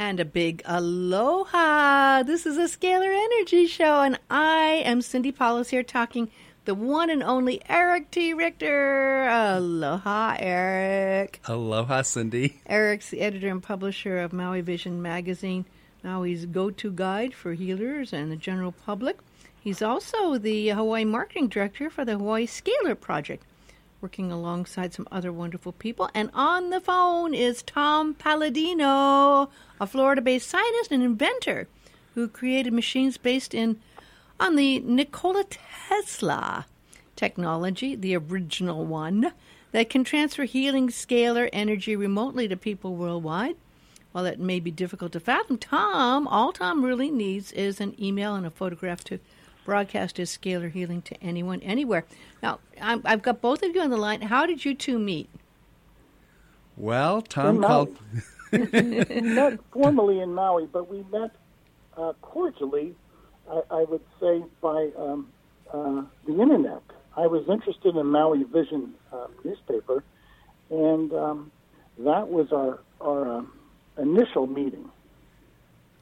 And a big aloha. This is a Scalar Energy Show, and I am Cindy Paulus here talking the one and only Eric T. Richter. Aloha, Eric. Aloha, Cindy. Eric's the editor and publisher of Maui Vision magazine, Maui's go to guide for healers and the general public. He's also the Hawaii marketing director for the Hawaii Scalar Project working alongside some other wonderful people. And on the phone is Tom Paladino, a Florida based scientist and inventor who created machines based in on the Nikola Tesla technology, the original one, that can transfer healing scalar energy remotely to people worldwide. While that may be difficult to fathom, Tom, all Tom really needs is an email and a photograph to broadcast his scalar healing to anyone, anywhere. Now, i have got both of you on the line. How did you two meet? Well, Tom called. we met formally in Maui, but we met uh, cordially, I, I, would say, by um, uh, the internet. I was interested in Maui Vision uh, newspaper, and um, that was our, our um, initial meeting.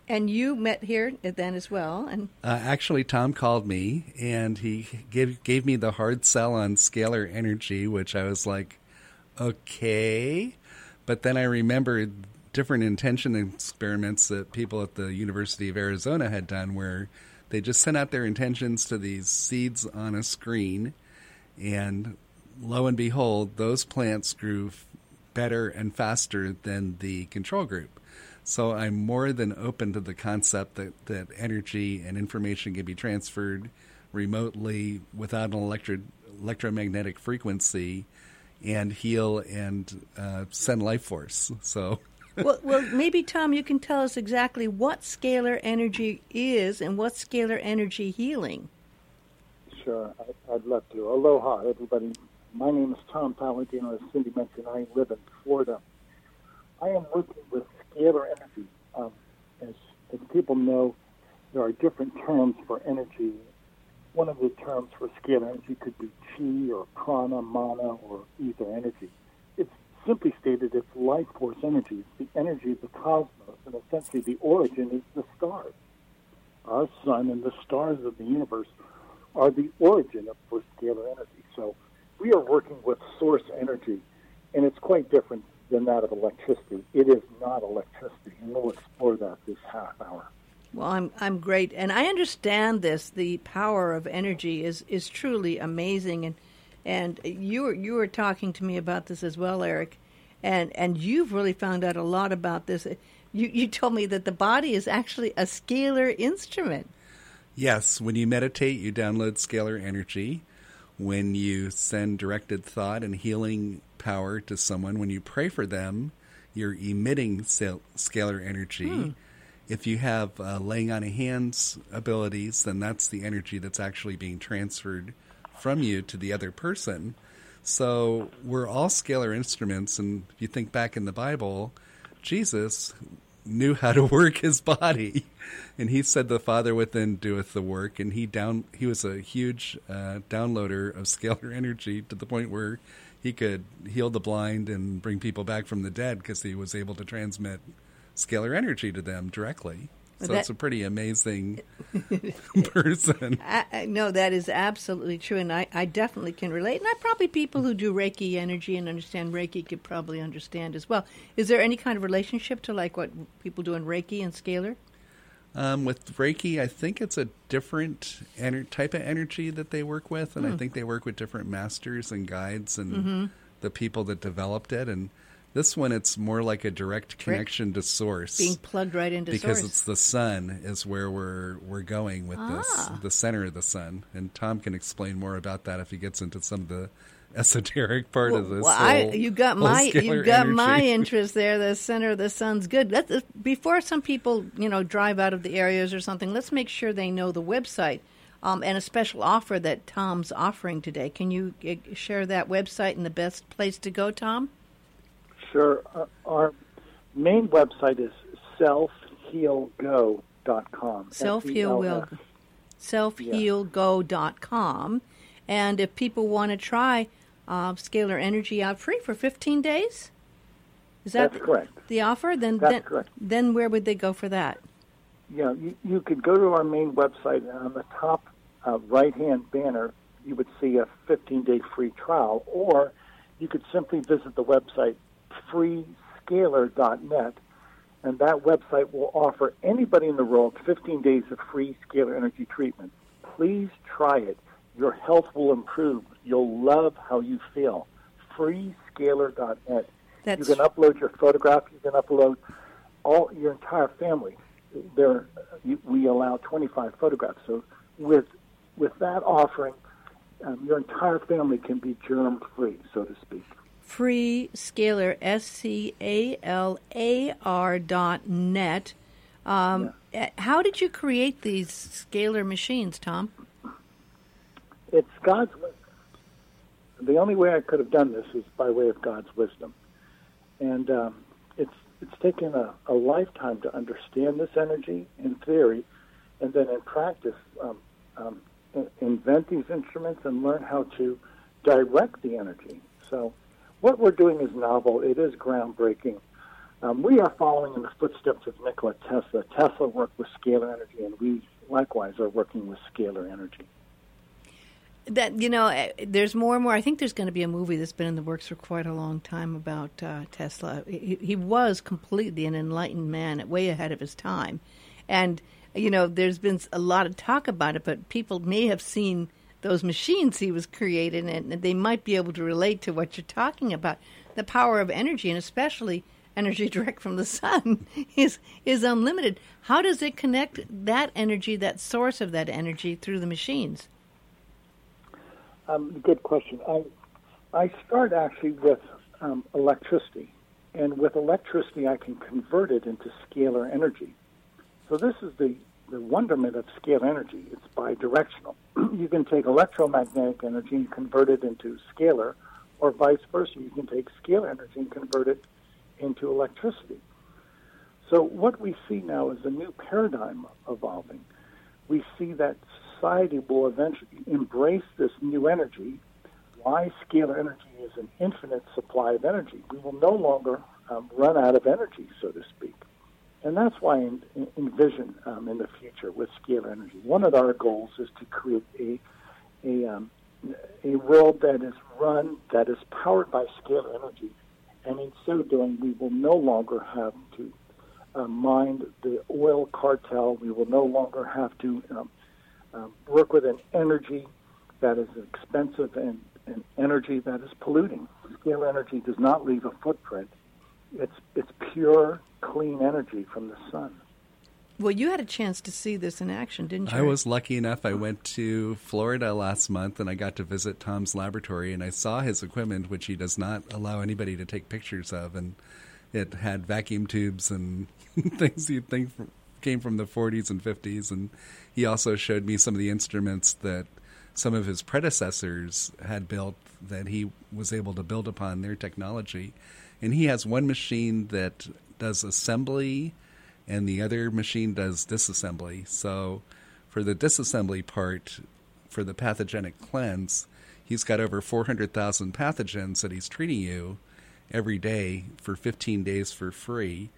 And you met here then as well, and uh, actually, Tom called me and he gave gave me the hard sell on scalar energy, which I was like, okay. But then I remembered different intention experiments that people at the University of Arizona had done, where they just sent out their intentions to these seeds on a screen, and lo and behold, those plants grew better and faster than the control group. So I'm more than open to the concept that, that energy and information can be transferred remotely without an electro, electromagnetic frequency and heal and uh, send life force. So. well, well, maybe Tom, you can tell us exactly what scalar energy is and what scalar energy healing. Sure, I'd love to. Aloha, everybody. My name is Tom Paladino. As Cindy mentioned, I live in Florida. I am working with scalar energy. Um, as, as people know, there are different terms for energy. One of the terms for scalar energy could be chi or prana, mana, or ether energy. It's simply stated it's life force energy. It's the energy of the cosmos, and essentially the origin is the stars. Our sun and the stars of the universe are the origin of for scalar energy. So we are working with source energy, and it's quite different than that of electricity. It is not electricity, and we'll explore that this half hour. Well, I'm I'm great, and I understand this. The power of energy is is truly amazing, and and you were you were talking to me about this as well, Eric, and and you've really found out a lot about this. You you told me that the body is actually a scalar instrument. Yes, when you meditate, you download scalar energy. When you send directed thought and healing power to someone. When you pray for them, you're emitting scalar energy. Hmm. If you have uh, laying on of hands abilities, then that's the energy that's actually being transferred from you to the other person. So we're all scalar instruments. And if you think back in the Bible, Jesus knew how to work his body, and he said, "The Father within doeth the work." And he down he was a huge uh, downloader of scalar energy to the point where he could heal the blind and bring people back from the dead because he was able to transmit scalar energy to them directly. So that, it's a pretty amazing person. I, I, no, that is absolutely true, and I, I definitely can relate. And I probably people who do Reiki energy and understand Reiki could probably understand as well. Is there any kind of relationship to like what people do in Reiki and scalar? Um, with Reiki, I think it's a different ener- type of energy that they work with, and mm. I hmm. think they work with different masters and guides and mm-hmm. the people that developed it. And this one, it's more like a direct connection to source, being plugged right into source. because source. it's the sun is where we're we're going with ah. this, the center of the sun. And Tom can explain more about that if he gets into some of the esoteric part well, of this. Well, I, you got my you got energy. my interest there. The center of the sun's good. Let's, before some people you know drive out of the areas or something, let's make sure they know the website um, and a special offer that Tom's offering today. Can you uh, share that website and the best place to go, Tom? Sure. Uh, our main website is selfhealgo.com. Selfhealgo. Selfhealgo.com. And if people want to try uh, scalar energy out free for 15 days? Is that That's correct. the offer? Then, That's then, correct. then where would they go for that? Yeah, you, you could go to our main website, and on the top uh, right hand banner, you would see a 15 day free trial, or you could simply visit the website freescalar.net, and that website will offer anybody in the world 15 days of free scalar energy treatment. Please try it. Your health will improve. You'll love how you feel. Freescalar.net. That's you can upload your photograph. You can upload all your entire family. There, we allow 25 photographs. So with with that offering, um, your entire family can be germ free, so to speak. Free scalar s c a l a r dot net. Um, eh, How did you create these scalar machines, Tom? It's God's. The only way I could have done this is by way of God's wisdom, and um, it's it's taken a, a lifetime to understand this energy in theory, and then in practice, um, um, invent these instruments and learn how to direct the energy. So, what we're doing is novel. It is groundbreaking. Um, we are following in the footsteps of Nikola Tesla. Tesla worked with scalar energy, and we likewise are working with scalar energy. That you know, eh, there's more and more. I think there's going to be a movie that's been in the works for quite a long time about uh, Tesla. He, he was completely an enlightened man, way ahead of his time, and you know, there's been a lot of talk about it, but people may have seen those machines he was creating, and they might be able to relate to what you're talking about. The power of energy, and especially energy direct from the sun, is is unlimited. How does it connect that energy, that source of that energy, through the machines? Um, good question. I I start actually with um, electricity, and with electricity, I can convert it into scalar energy. So this is the the wonderment of scalar energy. It's bidirectional. you can take electromagnetic energy and convert it into scalar, or vice versa. You can take scalar energy and convert it into electricity. So what we see now is a new paradigm evolving. We see that society will eventually embrace this new energy. Why scalar energy is an infinite supply of energy. We will no longer um, run out of energy, so to speak. And that's why I envision um, in the future with scalar energy. One of our goals is to create a a, um, a world that is run, that is powered by scalar energy. And in so doing, we will no longer have to uh, mind the oil cartel. We will no longer have to um, um, work with an energy that is expensive and an energy that is polluting. Scalar energy does not leave a footprint. It's it's pure, clean energy from the sun. Well, you had a chance to see this in action, didn't you? I was lucky enough. I went to Florida last month and I got to visit Tom's laboratory and I saw his equipment, which he does not allow anybody to take pictures of. And it had vacuum tubes and things you'd think from, came from the 40s and 50s. And he also showed me some of the instruments that some of his predecessors had built that he was able to build upon their technology. And he has one machine that does assembly and the other machine does disassembly. So for the disassembly part, for the pathogenic cleanse, he's got over 400,000 pathogens that he's treating you every day for 15 days for free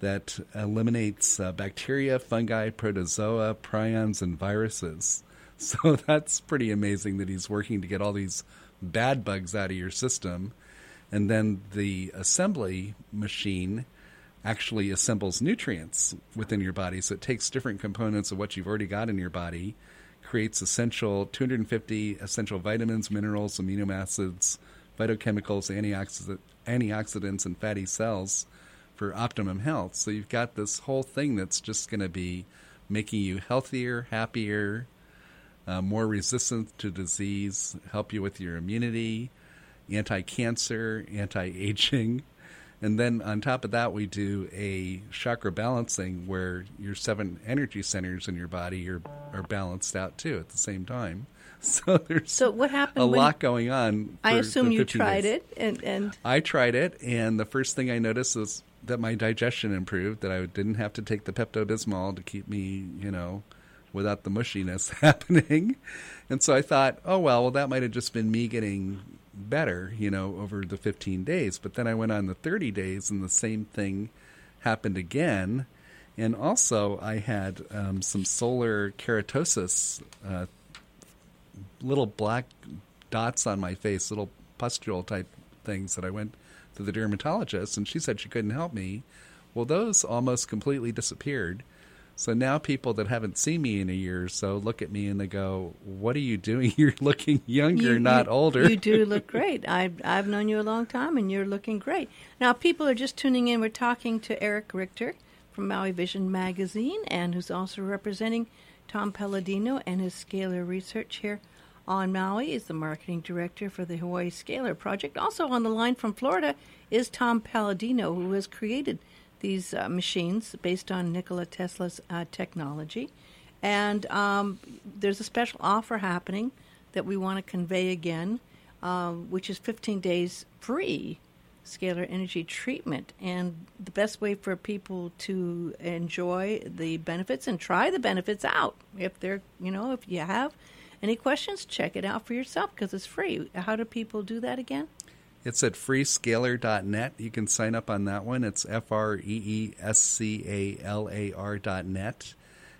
that eliminates uh, bacteria, fungi, protozoa, prions, and viruses. So that's pretty amazing that he's working to get all these bad bugs out of your system. And then the assembly machine actually assembles nutrients within your body. So it takes different components of what you've already got in your body, creates essential 250 essential vitamins, minerals, amino acids, phytochemicals, antioxidant, antioxidants, and fatty cells for optimum health. So you've got this whole thing that's just going to be making you healthier, happier, uh, more resistant to disease, help you with your immunity, anti cancer, anti aging. And then on top of that, we do a chakra balancing where your seven energy centers in your body are, are balanced out too at the same time. So there's So what happened? a lot going on. I assume you tried days. it, and and I tried it, and the first thing I noticed was that my digestion improved. That I didn't have to take the Pepto Bismol to keep me, you know, without the mushiness happening. And so I thought, oh well, well that might have just been me getting better, you know, over the 15 days. But then I went on the 30 days, and the same thing happened again. And also, I had um, some solar keratosis, uh, little black dots on my face, little pustule type things that I went to the dermatologist, and she said she couldn't help me. Well, those almost completely disappeared. So now people that haven't seen me in a year or so look at me and they go, "What are you doing? You're looking younger, You- not you- older." You do look great. I've I've known you a long time, and you're looking great. Now, people are just tuning in. We're talking to Eric Richter from Maui Vision Magazine, and who's also representing Tom Paladino and his Scalar Research here on Maui. Is the marketing director for the Hawaii Scalar Project. Also on the line from Florida is Tom Paladino, who has created these uh, machines based on Nikola Tesla's uh, technology. And um, there's a special offer happening that we want to convey again, um, which is 15 days free scalar energy treatment. And the best way for people to enjoy the benefits and try the benefits out, if they're, you know, if you have any questions, check it out for yourself because it's free. How do people do that again? It's at freescalar.net. You can sign up on that one. It's F R E E S C A L A R dot net.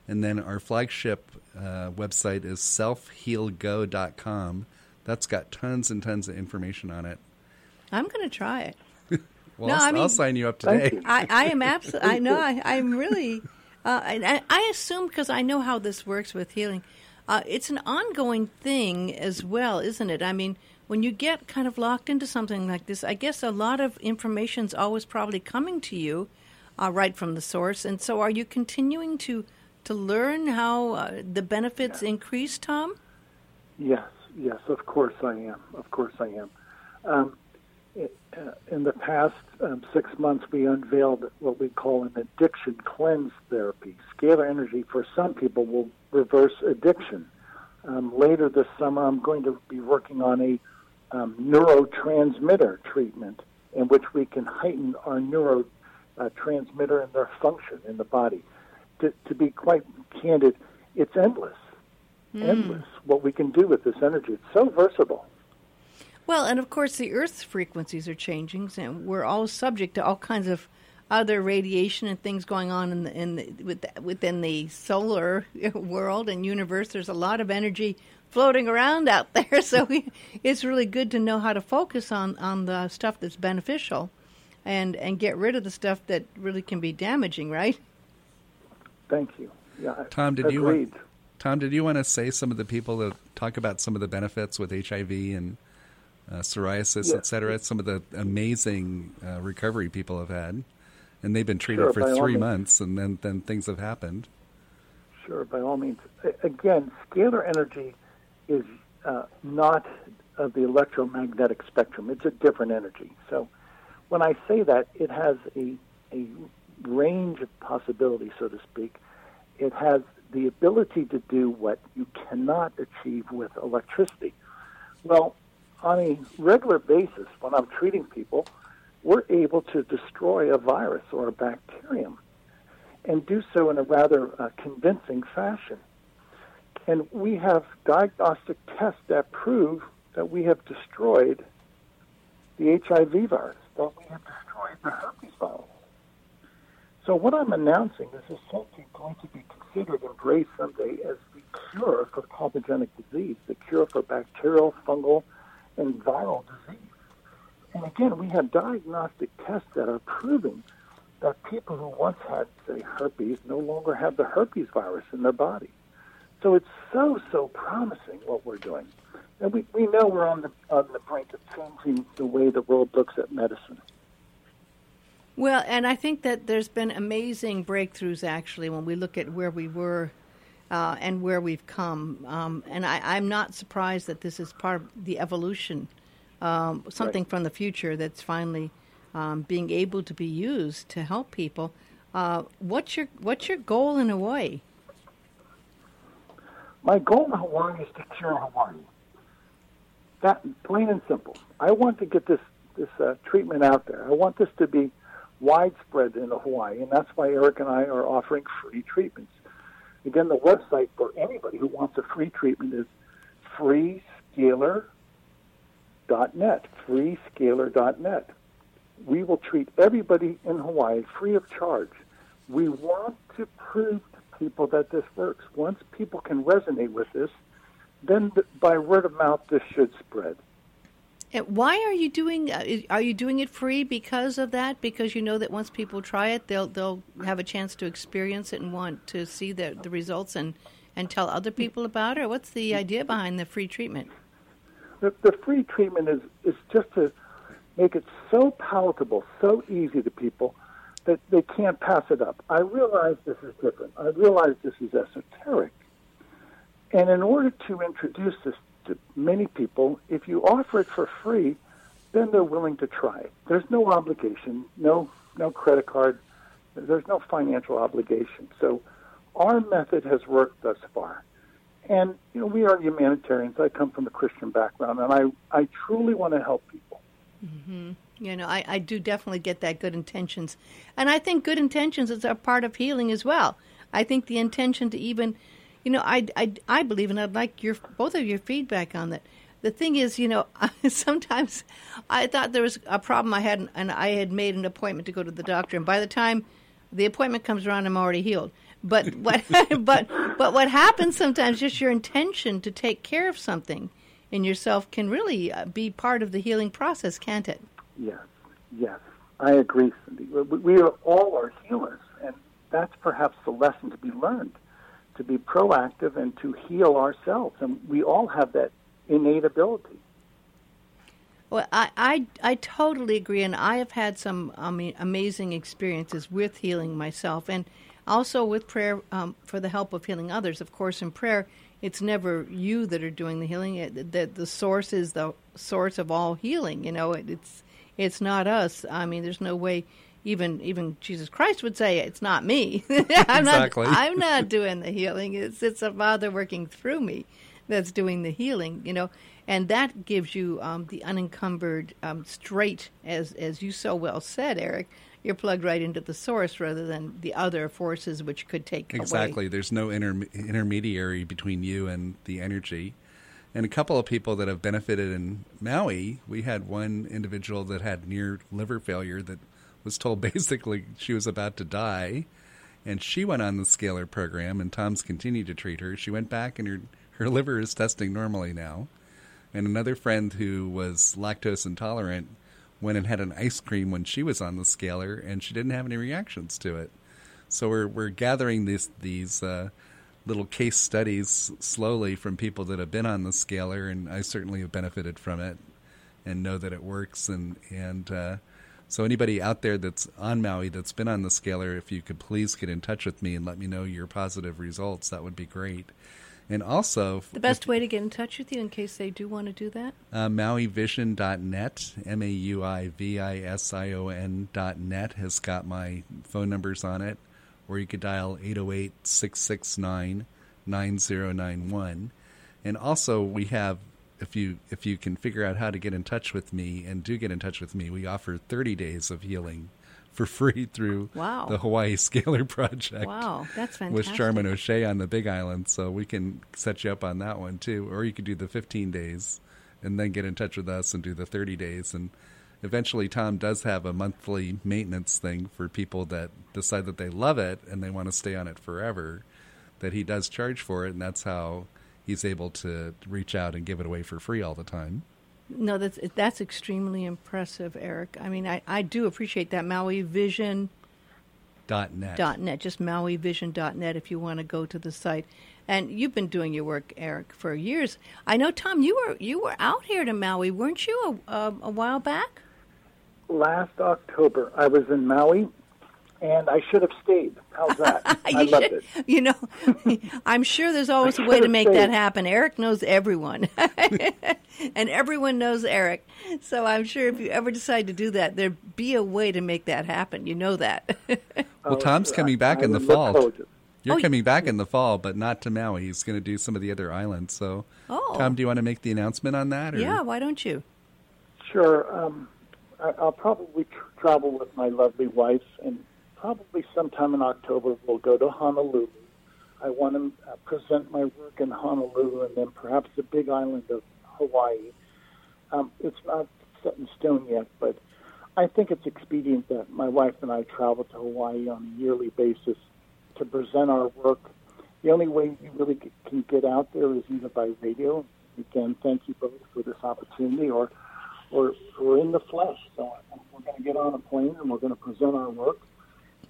And then our flagship uh, website is selfhealgo.com. That's got tons and tons of information on it. I'm going to try it. Well, No, I'll, I mean- I'll sign you up today. you. I, I am absolutely. I know. I, I'm really. Uh, I, I assume because I know how this works with healing, uh, it's an ongoing thing as well, isn't it? I mean, when you get kind of locked into something like this, I guess a lot of information's always probably coming to you, uh, right from the source. And so, are you continuing to to learn how uh, the benefits increase, Tom? Yes, yes, of course I am. Of course I am. Um, it, uh, in the past um, six months, we unveiled what we call an addiction cleanse therapy. Scalar energy for some people will reverse addiction. Um, later this summer, I'm going to be working on a um, neurotransmitter treatment in which we can heighten our neurotransmitter and their function in the body. To, to be quite candid, it's endless endless what we can do with this energy. It's so versatile. Well, and of course, the Earth's frequencies are changing, and we're all subject to all kinds of other radiation and things going on in the, in the, with the, within the solar world and universe. There's a lot of energy floating around out there, so we, it's really good to know how to focus on, on the stuff that's beneficial, and and get rid of the stuff that really can be damaging. Right? Thank you. Yeah, Tom, did you want- Tom, did you want to say some of the people that talk about some of the benefits with HIV and uh, psoriasis, Yeah. et cetera? Some of the amazing uh, recovery people have had, and they've been treated Sure, for three means. months, and then then things have happened. Sure, by all means. Again, scalar energy is uh, not of the electromagnetic spectrum. It's a different energy. So when I say that, it has a, a range of possibilities, so to speak. It has the ability to do what you cannot achieve with electricity. Well, on a regular basis, when I'm treating people, we're able to destroy a virus or a bacterium and do so in a rather uh, convincing fashion. And we have diagnostic tests that prove that we have destroyed the HIV virus, that we have destroyed the herpes virus. So what I'm announcing this is essentially going to be considered, embraced someday as the cure for pathogenic disease, the cure for bacterial, fungal, and viral disease. And again, we have diagnostic tests that are proving that people who once had, say, herpes no longer have the herpes virus in their body. So it's so, so promising what we're doing. And we, we know we're on the, on the brink of changing the way the world looks at medicine. Well, and I think that there's been amazing breakthroughs actually when we look at where we were uh, and where we've come. Um, and I, I'm not surprised that this is part of the evolution, um, something Right. from the future that's finally um, being able to be used to help people. Uh, what's your What's your goal in Hawaii? My goal in Hawaii is to cure Hawaii. That plain and simple. I want to get this this uh, treatment out there. I want this to be widespread in Hawaii, and that's why Eric and I are offering free treatments. Again, the website for anybody who wants a free treatment is freescalar.net. freescalar.net, freescalar.net. We will treat everybody in Hawaii free of charge. We want to prove to people that this works. Once people can resonate with this, then by word of mouth, this should spread. And why are you doing? Uh, are you doing it free because of that? Because you know that once people try it, they'll they'll have a chance to experience it and want to see the the results and and tell other people about it. Or what's the idea behind the free treatment? The, the free treatment is is just to make it so palatable, so easy to people that they can't pass it up. I realize this is different. I realize this is esoteric. And in order to introduce this to many people, if you offer it for free, then they're willing to try it. There's no obligation, no no credit card, there's no financial obligation. So our method has worked thus far. And you know, we are humanitarians. I come from a Christian background, and I, I truly want to help people. Mm-hmm. You know, I, I do definitely get that good intentions. And I think good intentions is a part of healing as well. I think the intention to even you know, I, I, I believe, and I'd like your both of your feedback on that. The thing is, you know, sometimes I thought there was a problem I had, and I had made an appointment to go to the doctor, and by the time the appointment comes around, I'm already healed. But what, but, but what happens sometimes, just your intention to take care of something in yourself can really uh, be part of the healing process, can't it? Yes, yes, I agree, Cindy. We are all are healers, and that's perhaps the lesson to be learned to be proactive and to heal ourselves. And we all have that innate ability. Well, I, I, I totally agree, and I have had some I mean, amazing experiences with healing myself, and also with prayer um, for the help of healing others. Of course, in prayer, it's never you that are doing the healing. It, the, the source is the source of all healing. You know, it, it's it's not us. I mean, there's no way even even Jesus Christ would say it's not me. I'm exactly. not I'm not doing the healing. It's it's a Father working through me that's doing the healing. You know, and that gives you um, the unencumbered, um, straight, as as you so well said, Eric. You're plugged right into the source rather than the other forces which could take exactly. Away. There's no inter- intermediary between you and the energy. And a couple of people that have benefited in Maui, we had one individual that had near liver failure that was told basically she was about to die, and she went on the scalar program, and Tom's continued to treat her. She went back, and her her liver is testing normally now. And another friend who was lactose intolerant went and had an ice cream when she was on the scalar, and she didn't have any reactions to it. So we're we're gathering these these uh, little case studies slowly from people that have been on the scalar, and I certainly have benefited from it and know that it works. And and uh, so anybody out there that's on Maui that's been on the scalar, if you could please get in touch with me and let me know your positive results, that would be great. And also, the best way to get in touch with you in case they do want to do that? Uh, MauiVision.net, M A U I V I S I O N.net has got my phone numbers on it, or you could dial 808 669 9091. And also, we have if you if you can figure out how to get in touch with me and do get in touch with me, we offer 30 days of healing for free through wow. the Hawaii Scalar Project. Wow, that's fantastic. With Charmin O'Shea on the Big Island, so we can set you up on that one too. Or you could do the 15 days and then get in touch with us and do the 30 days. And eventually, Tom does have a monthly maintenance thing for people that decide that they love it and they want to stay on it forever. That he does charge for it, and that's how he's able to reach out and give it away for free all the time. No, that's that's extremely impressive, Eric. I mean, I, I do appreciate that Maui Vision. Dot net. Dot net. Just MauiVision.net if you want to go to the site. And you've been doing your work, Eric, for years. I know, Tom, you were you were out here to Maui, weren't you, a, a, a while back? Last October, I was in Maui and I should have stayed. How's that? I loved should, it. You know, I'm sure there's always a way to make stayed. that happen. Eric knows everyone, and everyone knows Eric. So I'm sure if you ever decide to do that, there'd be a way to make that happen. You know that. well, Tom's coming back I, in the fall. You're oh, coming back in the fall, but not to Maui. He's going to do some of the other islands. So, oh. Tom, do you want to make the announcement on that? Or? Yeah, why don't you? Sure. Um, I, will probably travel with my lovely wife and probably sometime in October, we'll go to Honolulu. I want to uh, present my work in Honolulu and then perhaps the big island of Hawaii. Um, it's not set in stone yet, but I think it's expedient that my wife and I travel to Hawaii on a yearly basis to present our work. The only way we really can get out there is either by radio. Again, thank you both for this opportunity, or or, or in the flesh. So we're going to get on a plane and we're going to present our work,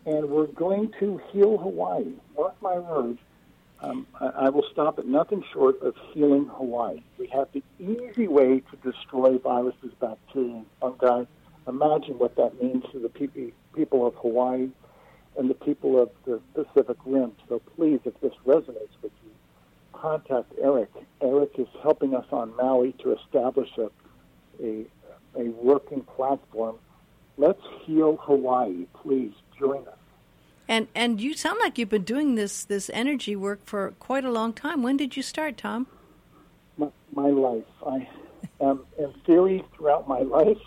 and we're going to heal Hawaii. Mark my words. Um, I, I will stop at nothing short of healing Hawaii. We have the easy way to destroy viruses, bacteria, and fungi imagine what that means to the people of Hawaii and the people of the Pacific Rim. So please, if this resonates with you, contact Eric. Eric is helping us on Maui to establish a, a, a working platform. Let's heal Hawaii. Please join us. And and you sound like you've been doing this this energy work for quite a long time. When did you start, Tom? My, my life. I am in theory throughout my life.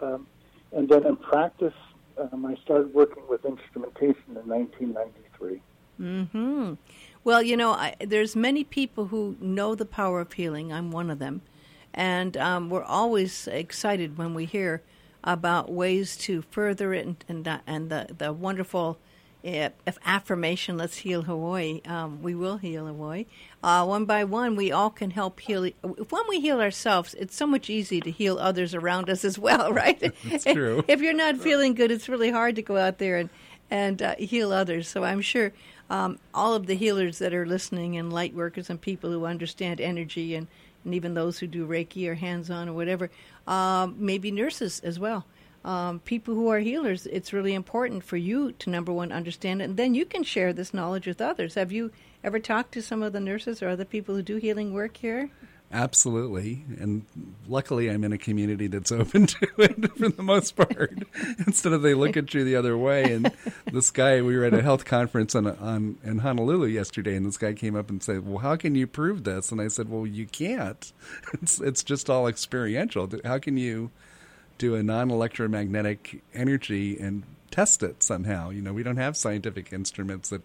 Um, and then in practice, um, I started working with instrumentation in 1993. Hmm. Well, you know, I, there's many people who know the power of healing. I'm one of them, and um, we're always excited when we hear about ways to further it and and, and the the wonderful if, if affirmation, let's heal Hawaii, um, we will heal Hawaii. Uh, one by one, we all can help heal. When we heal ourselves, it's so much easier to heal others around us as well, right? That's true. If you're not feeling good, it's really hard to go out there and, and uh, heal others. So I'm sure um, all of the healers that are listening and light workers and people who understand energy and, and even those who do Reiki or hands on or whatever, um, maybe nurses as well um, people who are healers, it's really important for you to number one understand it, and then you can share this knowledge with others. Have you ever talked to some of the nurses or other people who do healing work here? Absolutely, and luckily I'm in a community that's open to it for the most part. Instead of they look at you the other way. And this guy, we were at a health conference on, on in Honolulu yesterday, and this guy came up and said, "Well, how can you prove this?" And I said, "Well, you can't. It's it's just all experiential. How can you?" do a non-electromagnetic energy and test it somehow. You know, we don't have scientific instruments that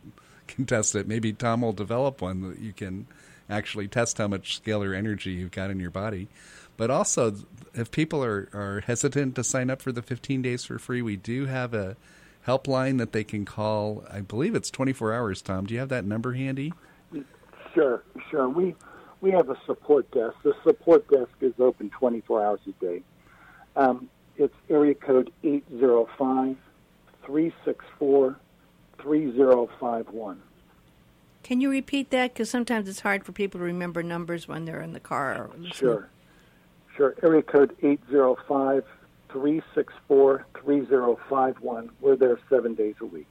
can test it. Maybe Tom will develop one that you can actually test how much scalar energy you've got in your body. But also, if people are, are hesitant to sign up for the 15 days for free, we do have a helpline that they can call. I believe it's 24 hours, Tom. Do you have that number handy? Sure, sure. We we have a support desk. The support desk is open 24 hours a day. Um, it's area code 805 364 3051. Can you repeat that? Because sometimes it's hard for people to remember numbers when they're in the car. Sure. Sure. Area code 805 364 3051. We're there seven days a week.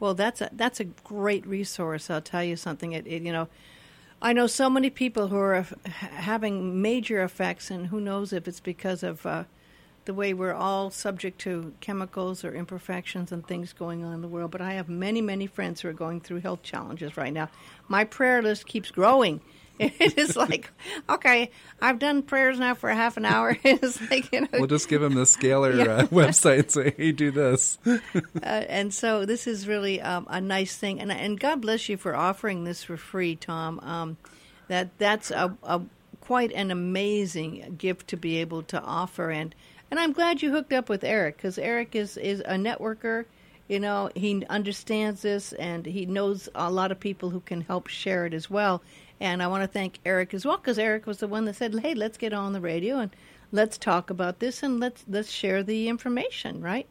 Well, that's a, that's a great resource. I'll tell you something. It, it, you know, I know so many people who are having major effects, and who knows if it's because of uh, the way we're all subject to chemicals or imperfections and things going on in the world. But I have many, many friends who are going through health challenges right now. My prayer list keeps growing. It is like, okay, I've done prayers now for half an hour. It's like, you know, we'll just give them the scalar yeah. uh, website and say, hey, do this. uh, and so this is really um, a nice thing. And, and God bless you for offering this for free, Tom. Um, that That's a, a quite an amazing gift to be able to offer. And and I'm glad you hooked up with Eric because Eric is, is a networker. You know, he understands this and he knows a lot of people who can help share it as well. And I want to thank Eric as well because Eric was the one that said, "Hey, let's get on the radio and let's talk about this and let's let's share the information, right?"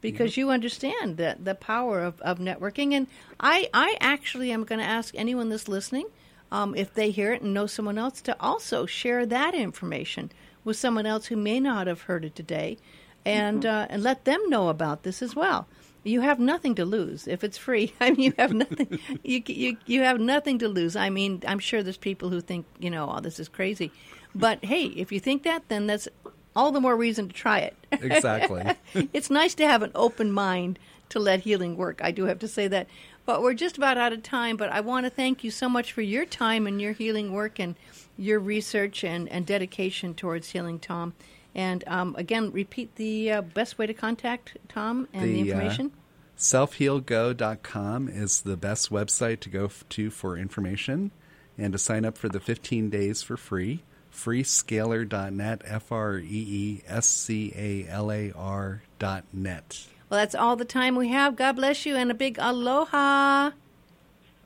Because you understand the the power of, of networking. And I I actually am going to ask anyone that's listening um, if they hear it and know someone else to also share that information with someone else who may not have heard it today, and mm-hmm. uh, and let them know about this as well. You have nothing to lose if it's free. I mean, you have nothing. you, you you have nothing to lose. I mean, I'm sure there's people who think you know, oh, this is crazy, but hey, if you think that, then that's all the more reason to try it. Exactly. it's nice to have an open mind to let healing work. I do have to say that. But we're just about out of time. But I want to thank you so much for your time and your healing work and your research and, and dedication towards healing Tom. And um, again, repeat the uh, best way to contact Tom and the, the uh, information. Uh, selfhealgo.com is the best website to go f- to for information and to sign up for the 15 days for free freescalar.net, F R E E S C A L A R dot net. Well, that's all the time we have. God bless you and a big aloha.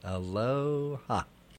Aloha.